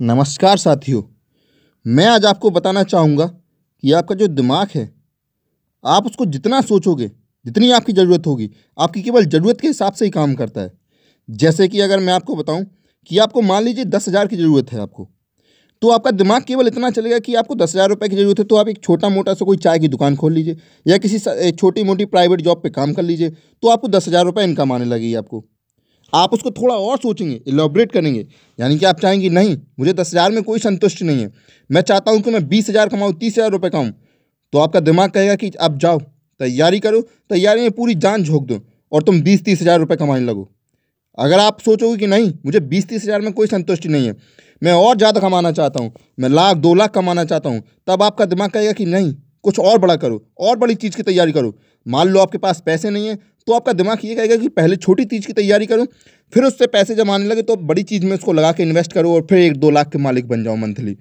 नमस्कार साथियों, मैं आज आपको बताना चाहूँगा कि आपका जो दिमाग है, आप उसको जितना सोचोगे, जितनी आपकी ज़रूरत होगी, आपकी केवल ज़रूरत के हिसाब से ही काम करता है। जैसे कि अगर मैं आपको बताऊँ कि आपको मान लीजिए दस हज़ार की ज़रूरत है आपको तो आपका दिमाग केवल इतना चलेगा कि आपको दस हज़ार रुपये की ज़रूरत है तो आप एक छोटा मोटा सा कोई चाय की दुकान खोल लीजिए या किसी छोटी मोटी प्राइवेट जॉब पे काम कर लीजिए तो आपको दस हज़ार रुपये इनकम आने लगेगी आपको। आप उसको थोड़ा और सोचेंगे इलाबरेट करेंगे। यानी कि आप चाहेंगे, नहीं, मुझे दस हज़ार में कोई संतुष्टि नहीं है। मैं चाहता हूँ कि मैं बीस हज़ार कमाऊँ, तीस हज़ार रुपये कमाऊँ। तो आपका दिमाग कहेगा कि, आप जाओ, तैयारी करो। तैयारी में पूरी जान झोंक दो और तुम बीस तीस हज़ार रुपये कमाने लगो। अगर आप सोचोगे कि, नहीं, मुझे बीस तीस हज़ार में कोई संतुष्टि नहीं है। मैं और ज़्यादा कमाना चाहता हूँ, मैं लाख, दो लाख कमाना चाहता हूँ। तब आपका दिमाग कहेगा कि, नहीं कुछ और बड़ा करो, और बड़ी चीज़ की तैयारी करो। मान लो आपके पास पैसे नहीं है तो आपका दिमाग ये कहेगा कि पहले छोटी चीज़ की तैयारी करूँ, फिर उससे पैसे जमाने लगे तो बड़ी चीज़ में उसको लगा के इन्वेस्ट करो और फिर एक दो लाख के मालिक बन जाओ मंथली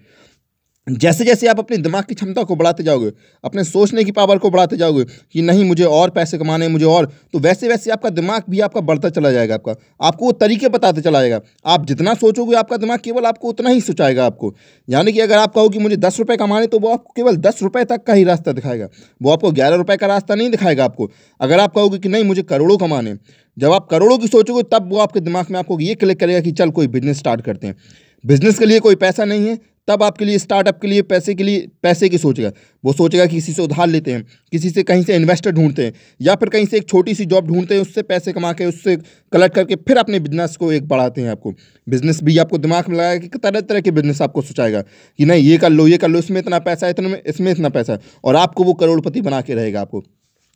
जैसे जैसे आप अपने दिमाग की क्षमता को बढ़ाते जाओगे, अपने सोचने की पावर को बढ़ाते जाओगे कि नहीं, मुझे और पैसे कमाने मुझे और तो वैसे वैसे आपका दिमाग भी आपका बढ़ता चला जाएगा आपका। आपको वो तरीके बताते चला जाएगा। आप जितना सोचोगे आपका दिमाग केवल आपको उतना ही सोचाएगा आपको। यानी कि अगर आप कहो कि मुझे दस रुपये कमाने तो वो आपको केवल दस रुपये तक का ही रास्ता दिखाएगा। वो आपको ग्यारह रुपये का रास्ता नहीं दिखाएगा आपको। अगर आप कहोगे कि नहीं, मुझे करोड़ों कमाने जब आप करोड़ों की सोचोगे, तब वो आपके दिमाग में आपको ये क्लिक करेगा कि चल कोई बिज़नेस स्टार्ट करते हैं। बिज़नेस के लिए कोई पैसा नहीं है तब आपके लिए स्टार्टअप के लिए, पैसे के लिए, पैसे की सोचेगा वो सोचेगा कि किसी से उधार लेते हैं, किसी से कहीं से इन्वेस्टर ढूंढते हैं, या फिर कहीं से एक छोटी सी जॉब ढूंढते हैं, उससे पैसे कमा के, उससे कलेक्ट करके फिर अपने बिज़नेस को एक बढ़ाते हैं आपको। बिज़नेस भी आपको दिमाग में लगाएगा कि तरह तरह के बिज़नेस आपको सोचाएगा कि नहीं, ये कर लो, ये कर लो, इसमें इतना पैसा है, इतने में, इसमें इतना पैसा है, और आपको वो करोड़पति बना के रहेगा आपको।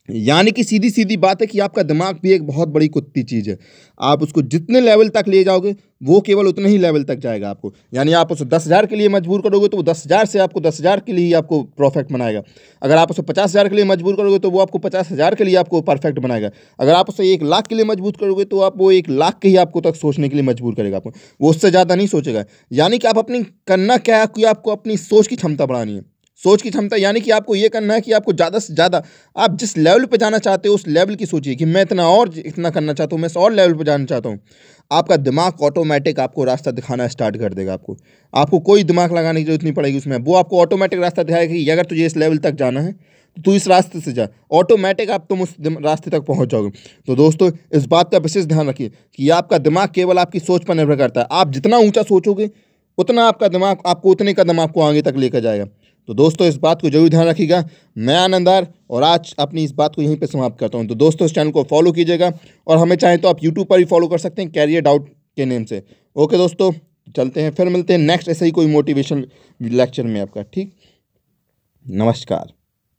यानी कि सीधी सीधी बात है कि आपका दिमाग भी एक बहुत बड़ी कुत्ती चीज़ है। आप उसको जितने लेवल तक ले जाओगे, वो केवल उतने ही लेवल तक जाएगा आपको। यानी आप उसे दस हज़ार के लिए मजबूर करोगे तो वो दस हज़ार से आपको दस हज़ार के लिए ही आपको परफेक्ट बनाएगा। अगर आप उसे पचास हज़ार के लिए मजबूर करोगे तो वो आपको पचास हज़ार के लिए आपको परफेक्ट बनाएगा। अगर आप उसे एक लाख के लिए मज़बूत करोगे तो आप वो एक लाख के ही आपको तक सोचने के लिए मजबूर करेगा आपको। वो उससे ज़्यादा नहीं सोचेगा। यानी कि आप अपनी करना क्या है कि आपको अपनी सोच की क्षमता बढ़ानी है। सोच की क्षमता, यानी कि आपको ये करना है कि आपको ज़्यादा से ज़्यादा, आप जिस लेवल पे जाना चाहते हो, उस लेवल की सोचिए कि मैं इतना और इतना करना चाहता हूँ, मैं और लेवल पे जाना चाहता हूँ। आपका दिमाग ऑटोमेटिक आपको रास्ता दिखाना स्टार्ट कर देगा आपको। आपको कोई दिमाग लगाने की ज़रूरत नहीं पड़ेगी उसमें। वो आपको ऑटोमेटिक रास्ता दिखाएगा कि अगर तुझे इस लेवल तक जाना है तो तू इस रास्ते से जा। ऑटोमेटिक आप तुम उस रास्ते तक पहुँच जाओगे। तो दोस्तों, इस बात का विशेष ध्यान रखिए कि आपका दिमाग केवल आपकी सोच पर निर्भर करता है। आप जितना ऊँचा सोचोगे, उतना आपका दिमाग, आपको उतने कदम आपको आगे तक लेकर जाएगा। तो दोस्तों, इस बात को ज़रूर ध्यान रखिएगा। मैं आनंदार और आज अपनी इस बात को यहीं पर समाप्त करता हूँ। तो दोस्तों, इस चैनल को फॉलो कीजिएगा और हमें चाहें तो आप यूट्यूब पर भी फॉलो कर सकते हैं कैरियर डाउट के नेम से। ओके दोस्तों, चलते हैं, फिर मिलते हैं नेक्स्ट ऐसे ही कोई मोटिवेशन लेक्चर में आपका। ठीक? नमस्कार।